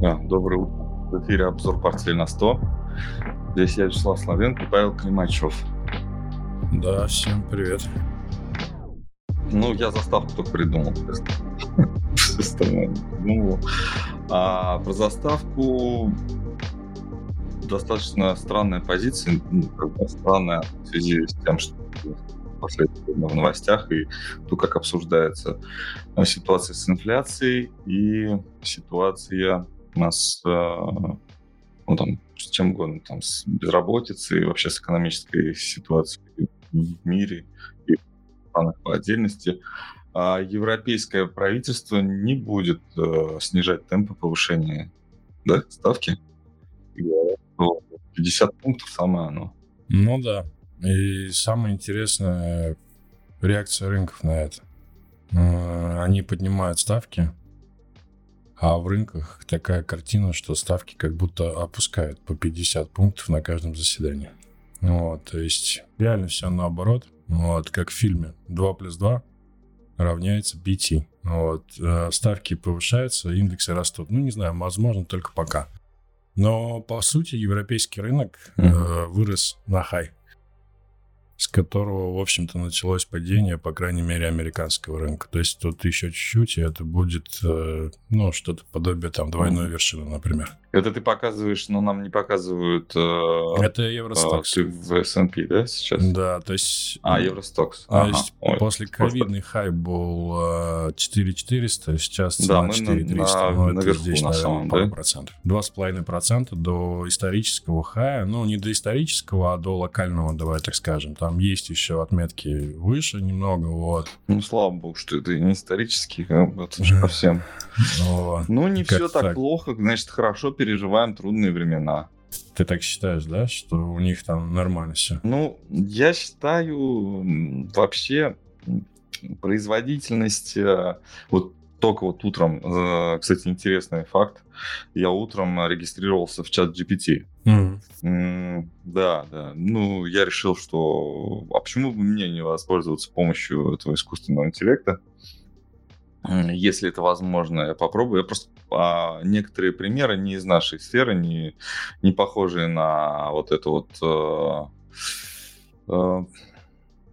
Да, доброе утро. В эфире обзор портфель на 100. Здесь я, Вячеслав Славенко и Павел Климачев. Да, всем привет. Ну, я заставку только придумал. Все остальное придумал. А про заставку достаточно странная позиция, ну, странная в связи с тем, что последовательно в новостях и то, как обсуждается э, ситуация с инфляцией и ситуация у нас э, ну, там, с чем угодно, там, с безработицей, вообще с экономической ситуацией в мире и по отдельности. А европейское правительство не будет э, снижать темпы повышения да, ставки. 50 пунктов самое оно. Ну да. И самое интересное реакция рынков на это. Э, они поднимают ставки, а в рынках такая картина, что ставки как будто опускают по 50 пунктов на каждом заседании. Вот, то есть реально все наоборот. Вот, как в фильме 2 плюс 2 равняется 5. Вот, э, ставки повышаются, индексы растут. Ну, не знаю, возможно, только пока. Но, по сути, европейский рынок mm-hmm. вырос на хай с которого, в общем-то, началось падение, по крайней мере, американского рынка. То есть тут еще чуть-чуть, и это будет, э, ну, что-то подобие там двойной вершины, например. Это ты показываешь, но нам не показывают... Э, это Евростокс. Э, ты в S&P, да, сейчас? Да, то есть... А, Евростокс. То ага. есть Ой, после ковидный хай был 4400, сейчас цена да, 4300. На, ну, наверху, здесь, на самом, да? процентов. 2,5% до исторического хая, ну, не до исторического, а до локального, давай так скажем. Там есть еще отметки выше немного, вот. Ну, слава богу, что это не исторический, это же совсем. Ну, не все так плохо, значит, хорошо переживаем трудные времена. Ты так считаешь, да, что у них там нормально все? Ну, я считаю, вообще производительность, э, вот только вот утром, э, кстати, интересный факт, я утром регистрировался в чат GPT. Mm-hmm. Да, да. Ну, я решил, что... А почему бы мне не воспользоваться помощью этого искусственного интеллекта? Если это возможно, я попробую. Я просто а, некоторые примеры не из нашей сферы, не, не похожие на вот это вот э, э,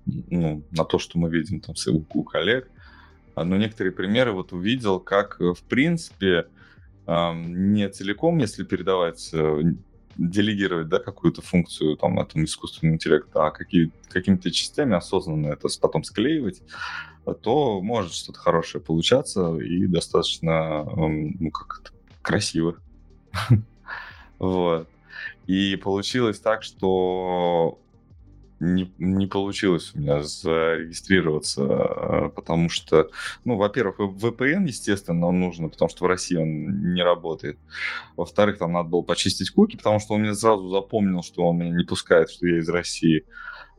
ну, на то, что мы видим там с у коллег. Но некоторые примеры вот увидел, как в принципе э, не целиком, если передавать э, делегировать да, какую-то функцию там, этому искусственному интеллекту, а какие, какими-то частями осознанно это потом склеивать, то может что-то хорошее получаться и достаточно, ну, как-то красиво. Вот. И получилось так, что не, не получилось у меня зарегистрироваться, потому что, ну, во-первых, VPN, естественно, нужно, потому что в России он не работает. Во-вторых, там надо было почистить куки, потому что он мне сразу запомнил, что он меня не пускает, что я из России.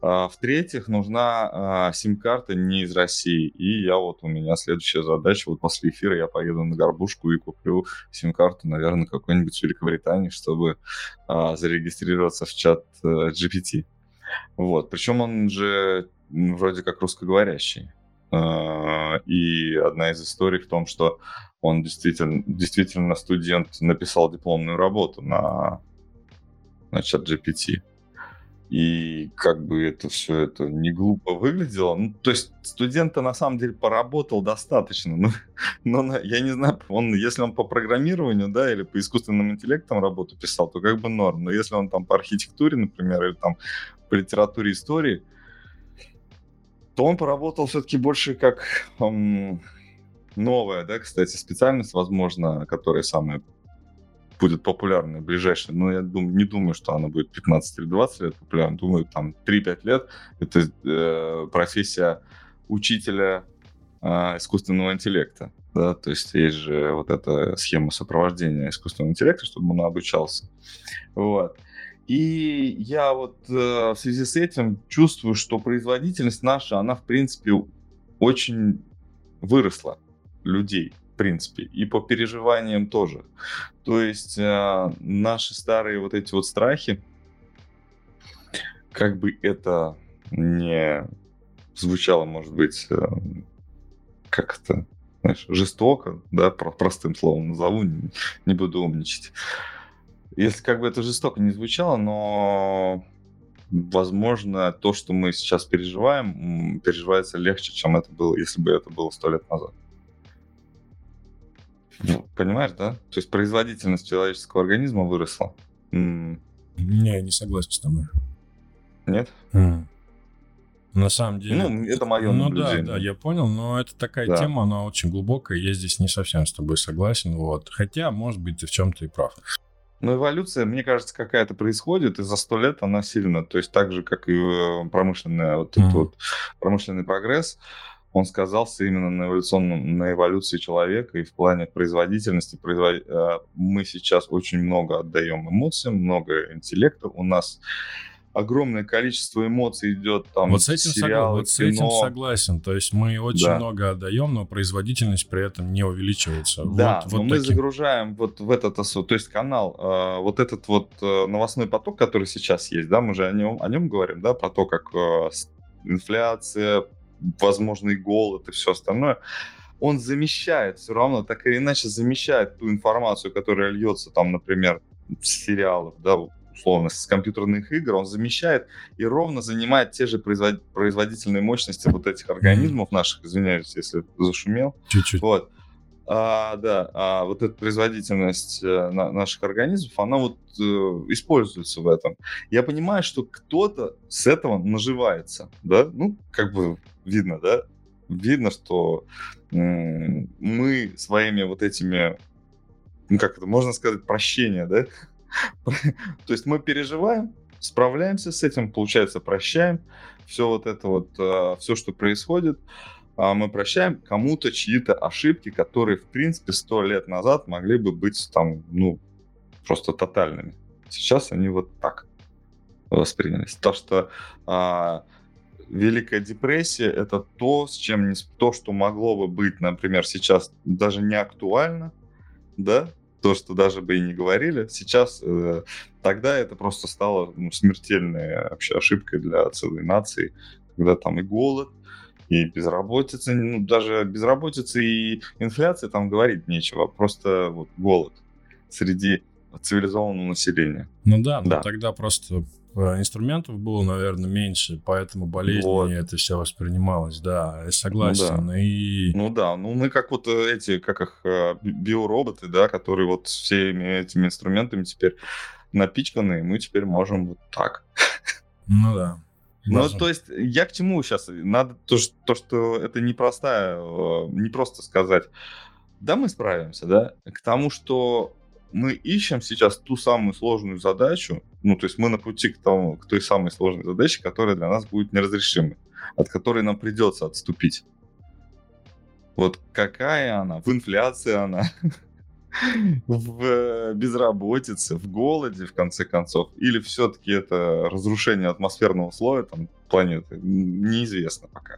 А, в-третьих, нужна а, сим-карта не из России. И я вот, у меня следующая задача, вот после эфира я поеду на горбушку и куплю сим-карту, наверное, какой-нибудь в Великобритании, чтобы а, зарегистрироваться в чат а, э, GPT. Вот. Причем он же вроде как русскоговорящий. А, и одна из историй в том, что он действительно, действительно студент написал дипломную работу на, на чат GPT. И как бы это все это не глупо выглядело. Ну, то есть студент на самом деле поработал достаточно. Но, но я не знаю, он, если он по программированию, да, или по искусственным интеллектам работу писал, то как бы норм. Но если он там по архитектуре, например, или там по литературе истории, то он поработал все-таки больше как эм, новая, да, кстати, специальность, возможно, которая самая будет популярной ближайшей, но я думаю, не думаю, что она будет 15 или 20 лет популярной, думаю, там 3-5 лет. Это э, профессия учителя э, искусственного интеллекта, да, то есть есть же вот эта схема сопровождения искусственного интеллекта, чтобы он обучался, вот. И я вот э, в связи с этим чувствую, что производительность наша, она в принципе очень выросла людей в принципе, и по переживаниям тоже. То есть э, наши старые вот эти вот страхи, как бы это не звучало, может быть, э, как-то знаешь, жестоко, да, простым словом назову, не, не буду умничать. Если как бы это жестоко не звучало, но возможно, то, что мы сейчас переживаем, переживается легче, чем это было, если бы это было сто лет назад. Понимаешь, да? То есть производительность человеческого организма выросла. Не, не согласен с тобой. Нет? Mm. На самом деле. Ну, это мое Ну наблюдение. да, да, я понял, но это такая Да. тема, она очень глубокая, я здесь не совсем с тобой согласен, вот. Хотя, может быть, ты в чем-то и прав. Но эволюция, мне кажется, какая-то происходит, и за сто лет она сильно, то есть так же, как и э, промышленная, вот этот Мгм. вот промышленный прогресс, он сказался именно на, эволюционном, на эволюции человека и в плане производительности. Производ- э, Мы сейчас очень много отдаем эмоциям, много интеллекта. У нас огромное количество эмоций идет там вот с этим, согла- сериалы, вот с этим согласен. То есть мы очень Да. много отдаем, но производительность при этом не увеличивается. Да, вот, но вот мы таким. загружаем вот в этот то есть канал, э, вот этот вот э, новостной поток, который сейчас есть, да, мы же о нем, о нем говорим, да, про то, как э, инфляция, возможный голод и все остальное, он замещает все равно, так или иначе замещает ту информацию, которая льется там, например, с сериалов, да, условно, с компьютерных игр, он замещает и ровно занимает те же производ- производительные мощности вот этих организмов наших, извиняюсь, если зашумел, Чуть-чуть. вот. А, да, а вот эта производительность э, на- наших организмов, она вот э, используется в этом. Я понимаю, что кто-то с этого наживается, да, ну, как бы видно, да, видно, что мы своими вот этими, ну, как это, можно сказать, прощения, да, то есть мы переживаем, справляемся с этим, получается, прощаем все вот это вот, все, что происходит, а мы прощаем кому-то чьи-то ошибки, которые, в принципе, сто лет назад могли бы быть там, ну, просто тотальными. Сейчас они вот так воспринялись. То, что а, Великая депрессия это то, с чем то, что могло бы быть, например, сейчас даже не актуально, да, то, что даже бы и не говорили, сейчас э, тогда это просто стало ну, смертельной вообще ошибкой для целой нации, когда там и голод, и безработица, ну, даже безработица и инфляция там говорить нечего, просто вот голод среди цивилизованного населения. Ну да, но Да. тогда просто инструментов было, наверное, меньше, поэтому болезни Вот. это все воспринималось, да, я согласен. И Ну да, ну мы как вот э, эти, как их, э, би- биороботы, да, которые вот всеми этими инструментами теперь напичканы, и мы теперь можем вот так. ну да. Ну, Даже- то есть, я к чему сейчас? Надо то, что, то, что это непростая, э, не просто сказать, да, мы справимся, да, к тому, что мы ищем сейчас ту самую сложную задачу, ну, то есть мы на пути к, тому, к той самой сложной задаче, которая для нас будет неразрешимой, от которой нам придется отступить. Вот какая она? В инфляции она? в э, безработице, в голоде, в конце концов, или все-таки это разрушение атмосферного слоя там, планеты, неизвестно пока.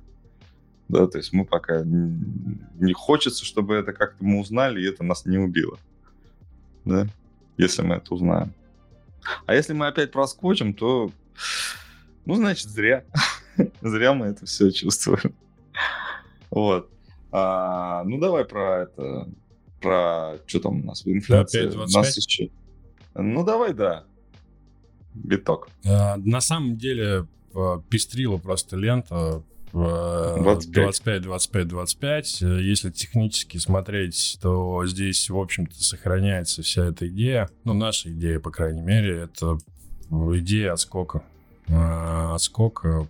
Да, то есть мы пока не хочется, чтобы это как-то мы узнали, и это нас не убило. Да, если мы это узнаем. А если мы опять проскочим, то, ну, значит, зря. зря мы это все чувствуем. Вот. А, ну, давай про это, про что там у нас, инфляция. Опять У 25? нас еще... Ну, давай, да. Биток. А, На самом деле э, пестрила просто лента э, 25. 25, 25, 25. Э, Если технически смотреть, то здесь, в общем-то, сохраняется вся эта идея. Ну, наша идея, по крайней мере, это идея отскока. Э, Отскока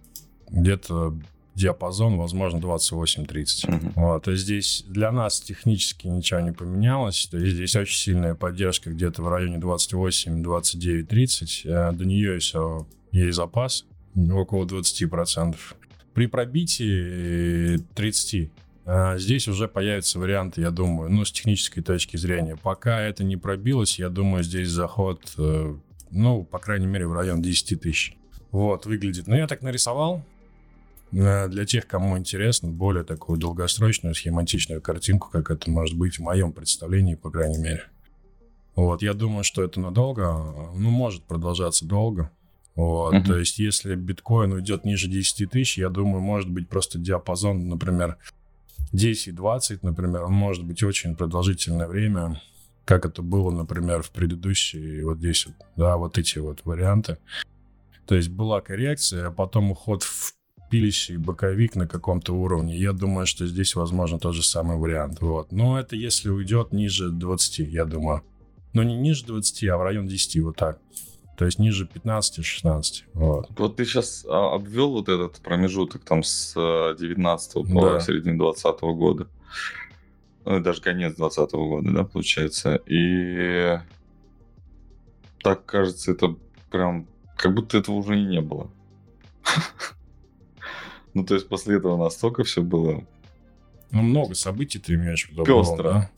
где-то диапазон, возможно, 28-30. Мгм. Вот, то есть здесь для нас технически ничего не поменялось. То есть здесь очень сильная поддержка где-то в районе 28, 29, 30. Э, До нее еще есть запас, около 20%. При пробитии э, 30 э, здесь уже появятся варианты, я думаю, ну, с технической точки зрения. Пока это не пробилось, я думаю, здесь заход, э, ну, по крайней мере, в район 10 тысяч. Вот, выглядит. Ну, я так нарисовал. Э, Для тех, кому интересно, более такую долгосрочную схематичную картинку, как это может быть в моем представлении, по крайней мере. Вот, я думаю, что это надолго, ну, может продолжаться долго. Вот, Мгм. то есть, если биткоин уйдет ниже 10 тысяч, я думаю, может быть просто диапазон, например, 10-20, например, он может быть очень продолжительное время, как это было, например, в предыдущей, вот здесь вот, да, вот эти вот варианты. То есть была коррекция, а потом уход в пилищий боковик на каком-то уровне. Я думаю, что здесь, возможно, тот же самый вариант. Вот. Но это если уйдет ниже 20, я думаю. Но не ниже 20, а в район 10, вот так. То есть ниже 15-16. Вот. вот ты сейчас а, обвел вот этот промежуток там с 19 э, по да. середине 20 года. Ну, даже конец 20 года, да, получается. И так кажется, это прям как будто этого уже и не было. Ну, то есть после этого настолько все было... Ну, много событий ты имеешь в виду. Пестро.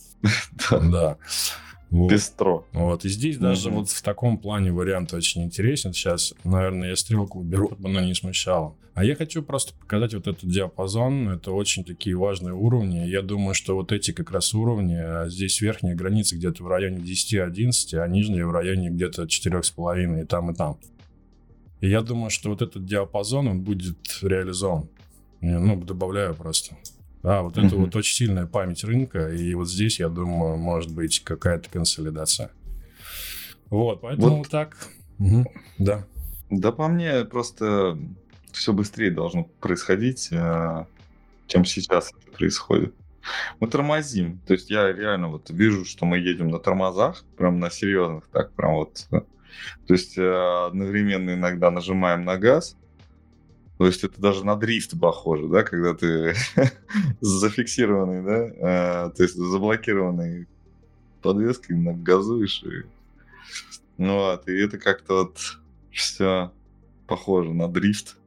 Да. Вот. Пестро. Вот. И здесь mm даже вот в таком плане вариант очень интересен. Сейчас, наверное, я стрелку уберу, чтобы она не смущала. А я хочу просто показать вот этот диапазон. Это очень такие важные уровни. Я думаю, что вот эти как раз уровни, а здесь верхняя граница где-то в районе 10-11, а нижняя в районе где-то 4,5 и там, и там. И я думаю, что вот этот диапазон, он будет реализован. ну, добавляю просто. Да, вот mm-hmm. это вот очень сильная память рынка, и вот здесь, я думаю, может быть какая-то консолидация. Вот, поэтому вот. так. Угу. Да. Да, по мне просто все быстрее должно происходить, э, чем сейчас это происходит. Мы тормозим. То есть я реально вот вижу, что мы едем на тормозах, прям на серьезных, так прям вот. То есть э, одновременно иногда нажимаем на газ, то есть это даже на дрифт похоже, да, когда ты зафиксированный, да, э, то есть заблокированный подвеской газуешь. И... Ну вот, и это как-то вот все похоже на дрифт.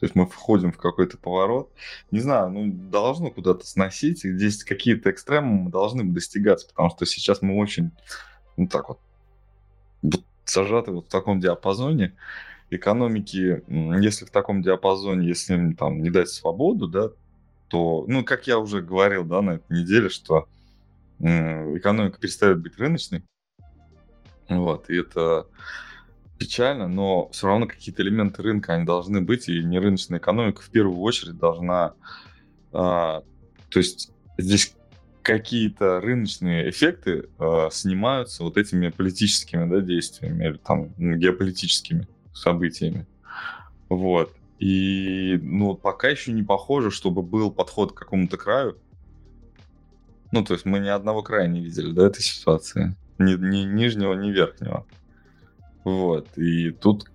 То есть мы входим в какой-то поворот. Не знаю, ну, должно куда-то сносить. И здесь какие-то экстремумы должны достигаться, потому что сейчас мы очень, ну, так вот, зажаты вот в таком диапазоне экономики, если в таком диапазоне, если там не дать свободу, да, то, ну, как я уже говорил, да, на этой неделе, что экономика перестает быть рыночной, вот, и это печально, но все равно какие-то элементы рынка, они должны быть, и нерыночная экономика в первую очередь должна, а, то есть здесь какие-то рыночные эффекты а, снимаются вот этими политическими да, действиями или там геополитическими событиями. Вот. И, ну, пока еще не похоже, чтобы был подход к какому-то краю. Ну, то есть мы ни одного края не видели, да, этой ситуации. Ни, ни нижнего, ни верхнего. Вот. И тут,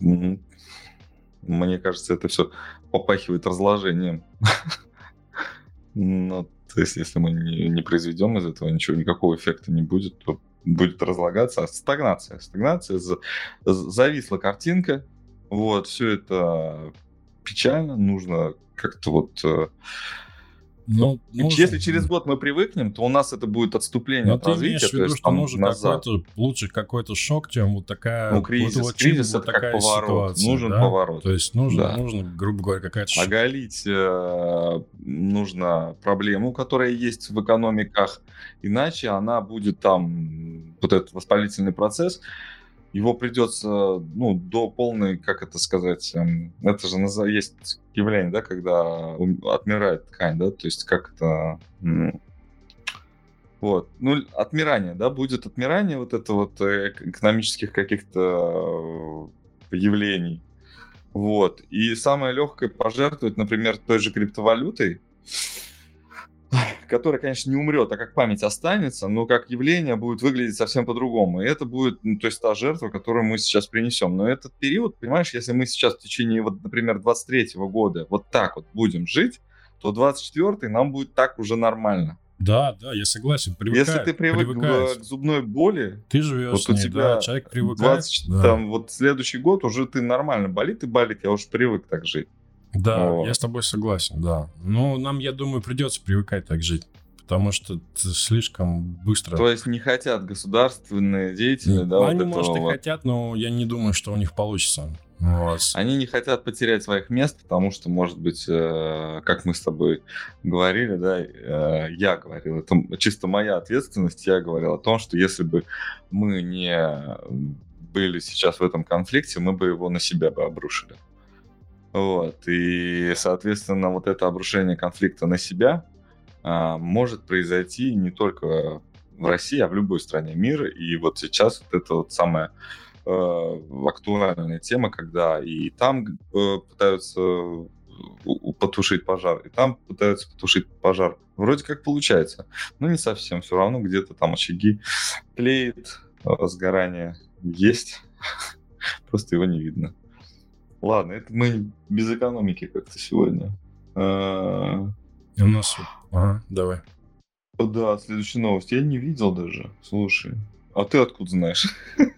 мне кажется, это все попахивает разложением. Ну, то есть, если мы не, не произведем из этого ничего, никакого эффекта не будет, то будет разлагаться. А стагнация. Стагнация. Зависла картинка. Вот, все это печально. Нужно как-то вот э, ну, нужно. Если через год мы привыкнем, то у нас это будет отступление Но от ты развития. Имеешь в виду, что нужен какой-то, лучше какой-то шок, чем вот такая... Ну, кризис, вот, кризис вот это такая как поворот. Ситуация, нужен да? поворот. То есть нужно, да. нужно грубо говоря, какая-то... Оголить э, нужно проблему, которая есть в экономиках, иначе она будет там, вот этот воспалительный процесс, его придется, ну, до полной, как это сказать, эм, это же есть явление, да, когда отмирает ткань, да, то есть как это... Вот. Ну, отмирание, да, будет отмирание вот это вот э, экономических каких-то э, явлений. Вот. И самое легкое пожертвовать, например, той же криптовалютой, которая, конечно, не умрет, а как память останется, но как явление будет выглядеть совсем по-другому. И это будет, ну, то есть та жертва, которую мы сейчас принесем. Но этот период, понимаешь, если мы сейчас в течение, вот, например, 23 года вот так вот будем жить, то 24 нам будет так уже нормально. Да, да, я согласен. Привыкает, Если ты привык привыкает. к зубной боли, ты живешь вот у тебя да, человек привыкает. 20, да. Там вот следующий год уже ты нормально болит и болит, я уже привык так жить. Да, вот. я с тобой согласен, да. Но нам, я думаю, придется привыкать так жить. Потому что слишком быстро... То есть не хотят государственные деятели, да? Они, вот может, и вот. хотят, но я не думаю, что у них получится. Вот. Они не хотят потерять своих мест, потому что, может быть, э, как мы с тобой говорили, да, э, я говорил, это чисто моя ответственность, я говорил о том, что если бы мы не были сейчас в этом конфликте, мы бы его на себя бы обрушили. Вот. И, соответственно, вот это обрушение конфликта на себя, а, может произойти не только в России, а в любой стране мира. И вот сейчас вот это вот самая э, актуальная тема, когда и там э, пытаются потушить пожар, и там пытаются потушить пожар. Вроде как получается, но не совсем. Все равно где-то там очаги тлеет, э, сгорание есть, просто его не видно. Ладно, это мы без экономики как-то сегодня. А, у нас... Ага, давай. Да, следующая новость. Я не видел даже. Слушай. А ты откуда знаешь?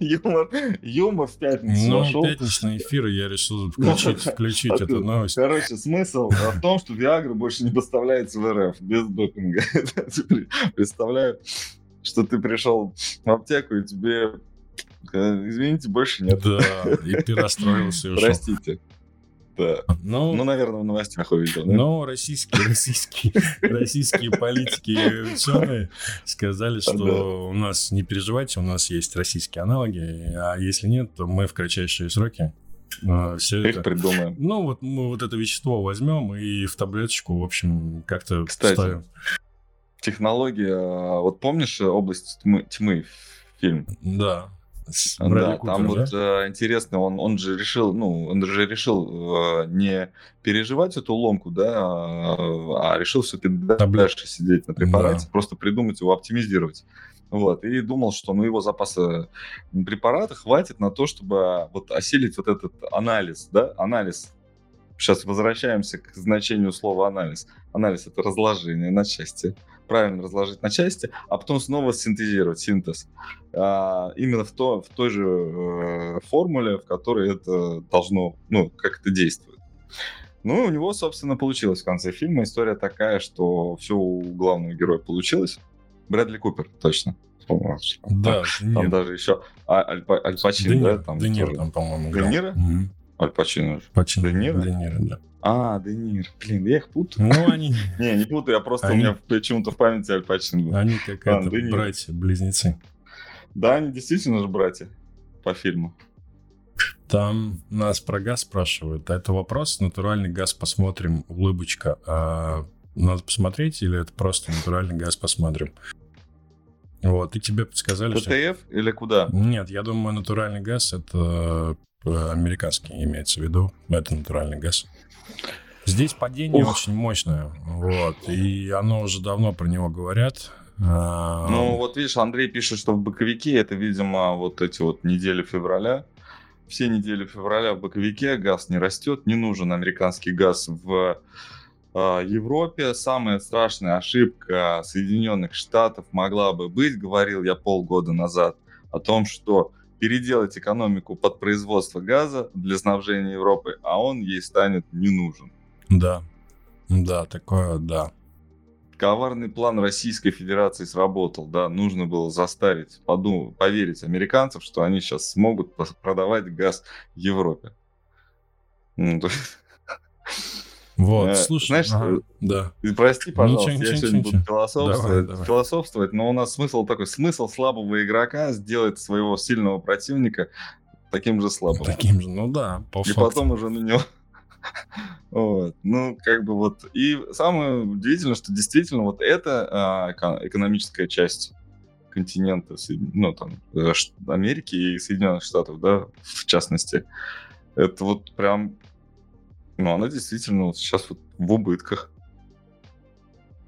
Юмор, юмор в пятницу Ну, вошел. пятничный эфир, я решил включить, включить а эту новость. Короче, смысл в том, что Виагра больше не поставляется в РФ без допинга. Представляю, что ты пришел в аптеку, и тебе, извините, больше нет. Да, и ты расстроился и ушел. Простите. Да. Ну, ну, наверное, в новостях увидел. Да? Но российские, российские, российские политики и ученые сказали, что у нас, не переживайте, у нас есть российские аналоги, а если нет, то мы в кратчайшие сроки а, все Их это... придумаем. Ну, вот мы вот это вещество возьмем и в таблеточку, в общем, как-то Кстати, ставим. Технология, а, вот помнишь область тьмы, тьмы фильм? Да. Да, Купер, там да? вот э, интересно, он, он же решил, ну, он же решил э, не переживать эту ломку, да, а, а решил все-таки дальше сидеть на препарате, да. просто придумать его, оптимизировать. Вот, и думал, что ну, его запаса препарата хватит на то, чтобы вот осилить вот этот анализ, да, анализ. Сейчас возвращаемся к значению слова анализ. Анализ — это разложение на части правильно разложить на части, а потом снова синтезировать, синтез. А, именно в, то, в той же э, формуле, в которой это должно, ну, как это действует. Ну, у него, собственно, получилось в конце фильма. История такая, что все у главного героя получилось. Брэдли Купер, точно. Да, там нет. даже еще а, Аль, Аль Пачин, да? Там, Де Ниро там, по-моему, Де Ниро? Угу. Аль Пачино. Пачино. Де Ниро? Де Ниро, да. А, Де Ниро. Блин, я их путаю. Ну, они... Не, не путаю, я просто у меня почему-то в памяти Аль Пачино. Они как это, братья-близнецы. Да, они действительно же братья по фильму. Там нас про газ спрашивают. Это вопрос, натуральный газ посмотрим, улыбочка. А надо посмотреть или это просто натуральный газ посмотрим? Вот, и тебе подсказали, ПТФ что... или куда? Нет, я думаю, натуральный газ — это американский имеется в виду. Это натуральный газ. Здесь падение Ух. очень мощное, вот, и оно уже давно про него говорят. А, ну, вот видишь, Андрей пишет, что в боковике это, видимо, вот эти вот недели февраля. Все недели февраля в боковике газ не растет, не нужен американский газ в а, Европе. Самая страшная ошибка Соединенных Штатов могла бы быть, говорил я полгода назад, о том, что переделать экономику под производство газа для снабжения Европы, а он ей станет не нужен. Да, да, такое, да. Коварный план Российской Федерации сработал, да, нужно было заставить, подумать, поверить американцев, что они сейчас смогут продавать газ Европе. Ну, вот, э, слушай, знаешь, ага, да. Прости, пожалуйста, ничего, я ничего, сегодня ничего. буду философствовать, давай, давай. философствовать, но у нас смысл такой, смысл слабого игрока сделать своего сильного противника таким же слабым. Таким же, ну да, по И факту. потом уже на него вот. Ну, как бы вот. И самое удивительное, что действительно вот это а, экономическая часть континента, ну, там, э, Америки и Соединенных Штатов, да, в частности, это вот прям, ну, она действительно вот сейчас вот в убытках.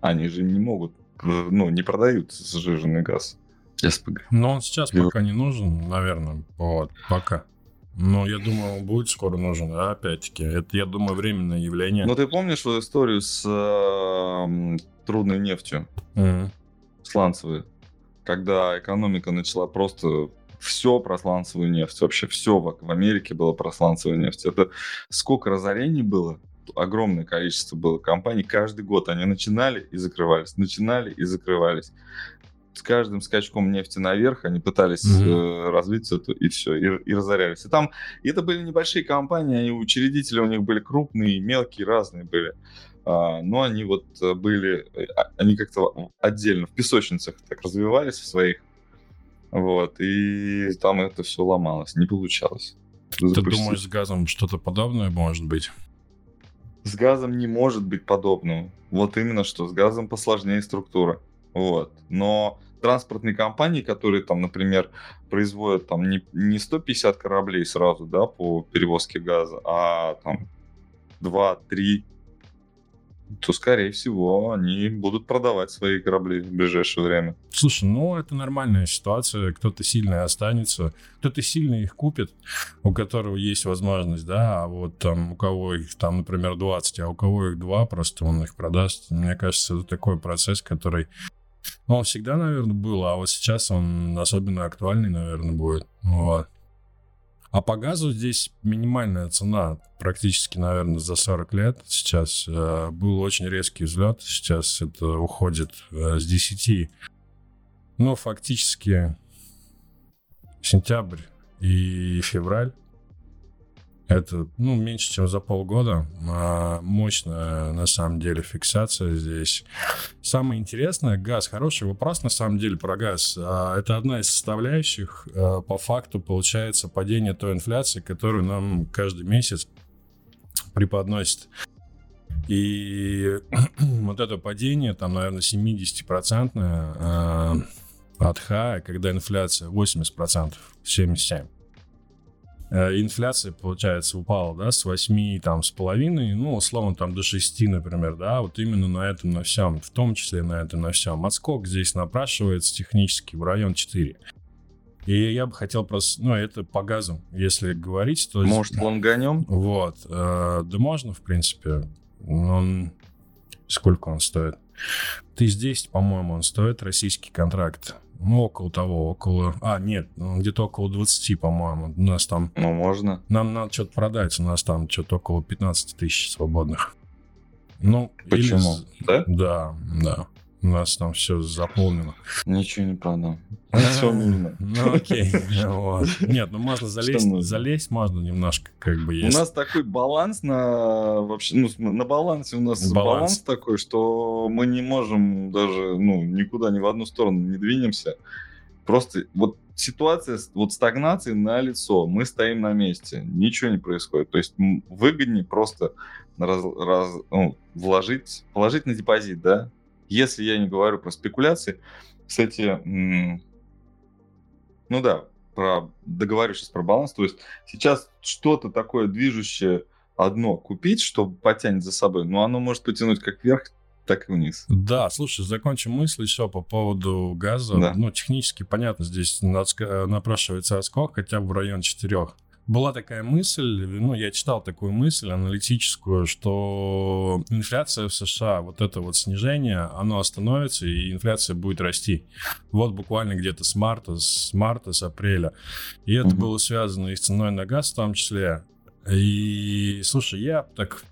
Они же не могут, ну, не продают сжиженный газ. СПГ. Но он сейчас И... пока не нужен, наверное, вот, пока. Ну, я думаю, он будет скоро нужен. А опять-таки, это, я думаю, временное явление. Ну, ты помнишь свою историю с э, трудной нефтью? Mm-hmm. Сланцевой. Когда экономика начала просто все про сланцевую нефть. Вообще все в, в Америке было про сланцевую нефть. Это сколько разорений было? Огромное количество было компаний. Каждый год они начинали и закрывались, начинали и закрывались с каждым скачком нефти наверх они пытались mm-hmm. э, развить это и все, и, и разорялись. И там и это были небольшие компании, они учредители у них были крупные, мелкие, разные были. А, но они вот э, были, э, а, они как-то отдельно в песочницах так развивались в своих. Вот, и там это все ломалось, не получалось. Ты Запустить. думаешь, с газом что-то подобное может быть? С газом не может быть подобного. Вот именно что, с газом посложнее структура. Вот. Но транспортные компании, которые там, например, производят там не, не 150 кораблей сразу, да, по перевозке газа, а там 2-3 то, скорее всего, они будут продавать свои корабли в ближайшее время. Слушай, ну это нормальная ситуация. Кто-то сильный останется, кто-то сильный их купит, у которого есть возможность, да, а вот там у кого их там, например, 20, а у кого их 2, просто он их продаст. Мне кажется, это такой процесс, который ну, он всегда, наверное, был, а вот сейчас он особенно актуальный, наверное, будет. Вот. А по газу здесь минимальная цена, практически, наверное, за 40 лет. Сейчас э, был очень резкий взлет, сейчас это уходит э, с 10, ну, фактически сентябрь и февраль. Это, ну, меньше, чем за полгода. А мощная, на самом деле, фиксация здесь. Самое интересное, газ. Хороший вопрос, на самом деле, про газ. А, это одна из составляющих, а, по факту, получается, падение той инфляции, которую нам каждый месяц преподносит. И вот это падение, там, наверное, 70-процентное э, от хая, когда инфляция 80%, 77%. Э, инфляция, получается, упала, да, с 8 там, с половиной, ну, условно, там, до 6, например, да, вот именно на этом, на всем, в том числе на этом, на всем. Отскок здесь напрашивается технически в район 4. И я бы хотел просто, ну, это по газу, если говорить, то... Может, лонганем? Вот, э, да можно, в принципе. Он... Сколько он стоит? Тысяч 10, по-моему, он стоит, российский контракт. Ну, около того, около... А, нет, где-то около 20, по-моему. У нас там... Ну, можно. Нам надо что-то продать, у нас там что-то около 15 тысяч свободных. Ну, Почему? Или... Да? Да, да. У нас там все заполнено. Ничего не продам. Все нужно. Ну окей. Нет, ну можно залезть, залезть можно немножко, как бы есть. У нас такой баланс на вообще, ну на балансе у нас баланс такой, что мы не можем даже, ну никуда ни в одну сторону не двинемся. Просто вот ситуация вот стагнации на лицо, мы стоим на месте, ничего не происходит. То есть выгоднее просто раз, раз, ну, вложить, положить на депозит, да, если я не говорю про спекуляции, кстати, ну да, про, договорю сейчас про баланс, то есть сейчас что-то такое движущее одно купить, что потянет за собой, но оно может потянуть как вверх, так и вниз. Да, слушай, закончим мысль еще по поводу газа. Да. Ну, технически понятно, здесь напрашивается отскок хотя бы в район 4 была такая мысль, ну, я читал такую мысль аналитическую, что инфляция в США, вот это вот снижение, оно остановится, и инфляция будет расти. Вот буквально где-то с марта, с марта, с апреля. И это mm-hmm. было связано и с ценой на газ в том числе. И, слушай, я так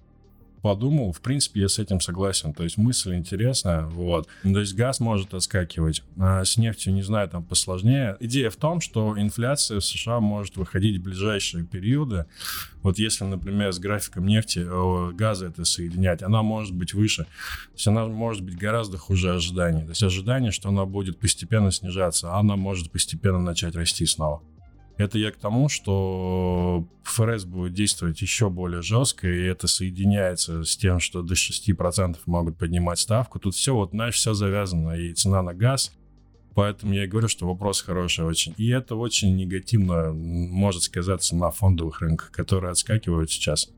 подумал, в принципе, я с этим согласен. То есть мысль интересная, вот. То есть газ может отскакивать, а с нефтью, не знаю, там посложнее. Идея в том, что инфляция в США может выходить в ближайшие периоды. Вот если, например, с графиком нефти, газа это соединять, она может быть выше. То есть она может быть гораздо хуже ожиданий. То есть ожидание, что она будет постепенно снижаться, а она может постепенно начать расти снова. Это я к тому, что ФРС будет действовать еще более жестко, и это соединяется с тем, что до 6% могут поднимать ставку. Тут все, вот, знаешь, все завязано, и цена на газ. Поэтому я и говорю, что вопрос хороший очень. И это очень негативно может сказаться на фондовых рынках, которые отскакивают сейчас.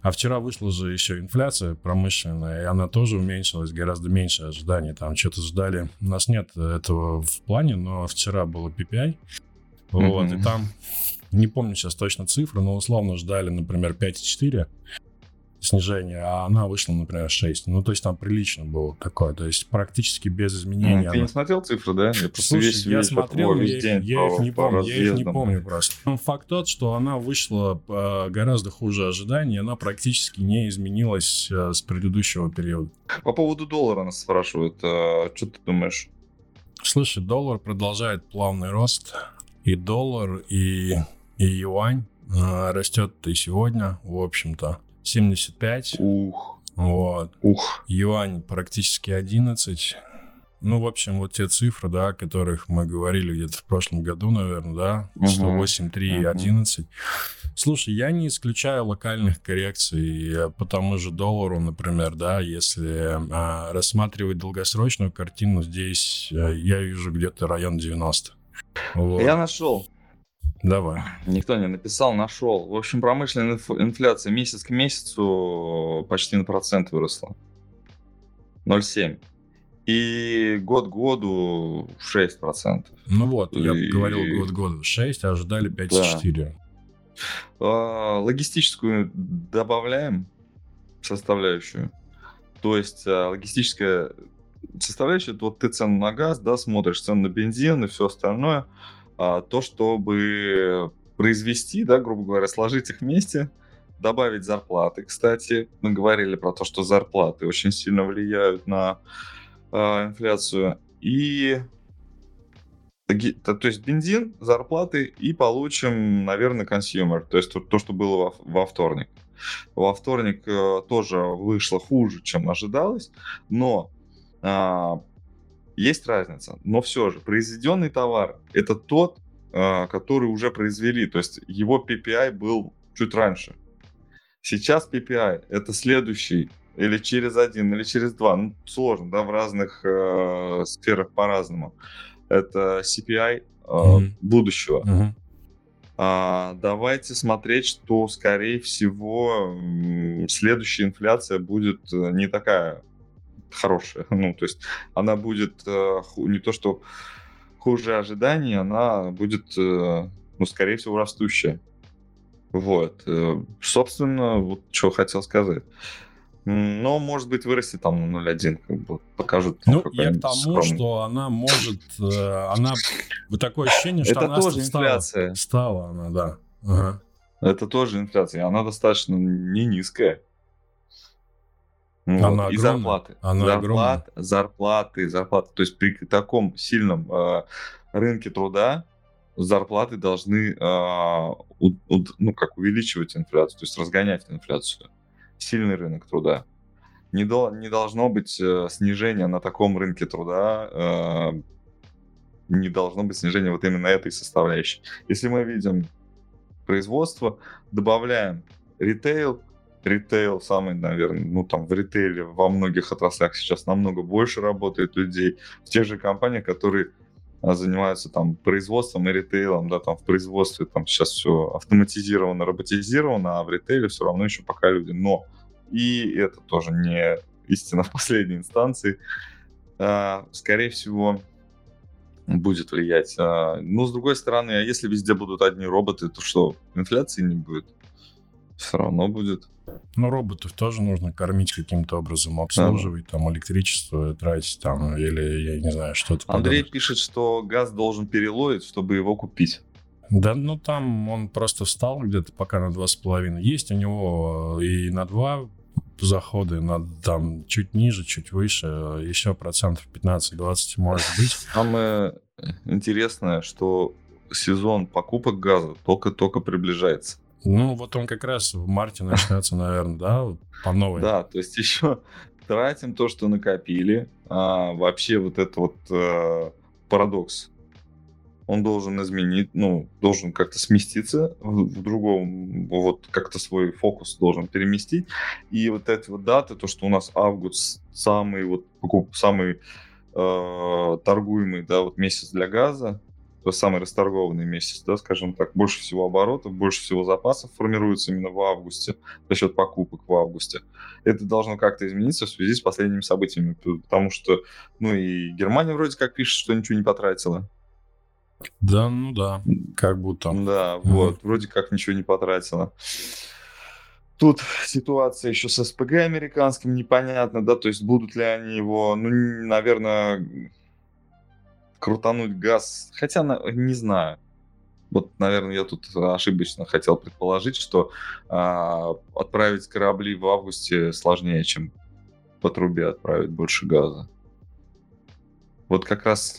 А вчера вышла же еще инфляция промышленная, и она тоже уменьшилась гораздо меньше ожиданий. Там что-то ждали. У нас нет этого в плане, но вчера было PPI. Вот, mm-hmm. и там, не помню сейчас точно цифры, но условно ждали, например, 5,4 снижение, а она вышла, например, 6. Ну, то есть там прилично было такое, то есть практически без изменений. Ты она... не смотрел цифры, да? Я Слушай, весь, я весь смотрел, я, я, я их не помню, я их не помню просто. Но факт тот, что она вышла э, гораздо хуже ожиданий, она практически не изменилась э, с предыдущего периода. По поводу доллара нас спрашивают, э, что ты думаешь? Слушай, доллар продолжает плавный рост и доллар, и, и юань э, растет и сегодня, в общем-то, 75. Ух. Вот. Ух. Юань практически 11. Ну, в общем, вот те цифры, да, о которых мы говорили где-то в прошлом году, наверное, да, Мгм. 108,3 и Мгм. 11. Слушай, я не исключаю локальных коррекций э, по тому же доллару, например, да, если а, рассматривать долгосрочную картину, здесь э, я вижу где-то район 90. Вот. Я нашел. Давай. Никто не написал, нашел. В общем, промышленная инф- инфляция месяц к месяцу почти на процент выросла. 0,7. И год к году 6%. Ну вот, я И- говорил год года 6, а ожидали 5,4. А, Логистическую добавляем составляющую. То есть а, логистическая составляющая, вот ты цену на газ, да, смотришь цену на бензин и все остальное. А, то, чтобы произвести, да, грубо говоря, сложить их вместе, добавить зарплаты. Кстати, мы говорили про то, что зарплаты очень сильно влияют на а, инфляцию. И то, то есть бензин, зарплаты и получим, наверное, consumer. То есть то, то, что было во, во вторник. Во вторник э, тоже вышло хуже, чем ожидалось, но а, есть разница. Но все же произведенный товар это тот, а, который уже произвели. То есть его PPI был чуть раньше. Сейчас PPI это следующий или через один, или через два. Ну, сложно, да, в разных э, сферах по-разному. Это CPI э, Мгм. будущего. Мгм. А, давайте смотреть, что, скорее всего, следующая инфляция будет э, не такая хорошая. Ну, то есть она будет э, не то, что хуже ожиданий, она будет, э, ну, скорее всего, растущая. Вот. Э, Собственно, вот что хотел сказать. Но, может быть, вырастет там на 0,1, как бы покажут. Ну, я к тому, скромный. что она может... э, Она... Вот такое ощущение, что Это она тоже стала. инфляция. Стала она, да. Ага. Это тоже инфляция, она достаточно не низкая. Вот. Она и огромная. зарплаты. Она зарплаты, зарплаты, зарплаты. То есть при таком сильном э, рынке труда зарплаты должны э, у- у- ну, как увеличивать инфляцию, то есть разгонять инфляцию. Сильный рынок труда. Не, до- не должно быть э, снижения на таком рынке труда, э, не должно быть снижения вот именно этой составляющей. Если мы видим производство, добавляем ритейл, ритейл самый, наверное, ну там в ритейле во многих отраслях сейчас намного больше работает людей, в тех же компаниях, которые а, занимаются там производством и ритейлом, да, там в производстве там сейчас все автоматизировано, роботизировано, а в ритейле все равно еще пока люди. Но и это тоже не истина в последней инстанции. А, Скорее всего, будет влиять. А, Но, с другой стороны, а если везде будут одни роботы, то что, инфляции не будет? Все равно будет. Ну, роботов тоже нужно кормить каким-то образом, обслуживать, там, электричество тратить, там, или, я не знаю, что-то Андрей подобное. пишет, что газ должен перелоить, чтобы его купить. Да, ну, там он просто встал где-то пока на 2,5. Есть у него э, и на 2 заходы, на, там, чуть ниже, чуть выше, еще процентов 15-20 может быть. Самое интересное, что сезон покупок газа только-только приближается. Ну, вот он как раз в марте начнется, наверное, да, по новой. Да, то есть еще тратим то, что накопили. А вообще вот это вот э, парадокс. Он должен изменить, ну, должен как-то сместиться в, в другом, вот как-то свой фокус должен переместить. И вот эти вот даты, то, что у нас август самый вот самый э, торгуемый, да, вот месяц для газа, то самый расторгованный месяц, да, скажем так, больше всего оборотов, больше всего запасов формируется именно в августе за счет покупок в августе. Это должно как-то измениться в связи с последними событиями, потому что, ну и Германия вроде как пишет, что ничего не потратила. Да, ну да, как будто. Да, вот, вроде как ничего не потратила. Тут ситуация еще с СПГ американским непонятно, да, то есть будут ли они его, ну, наверное, крутануть газ, хотя на- не знаю. Вот, наверное, я тут ошибочно хотел предположить, что а, отправить корабли в августе сложнее, чем по трубе отправить больше газа. Вот как раз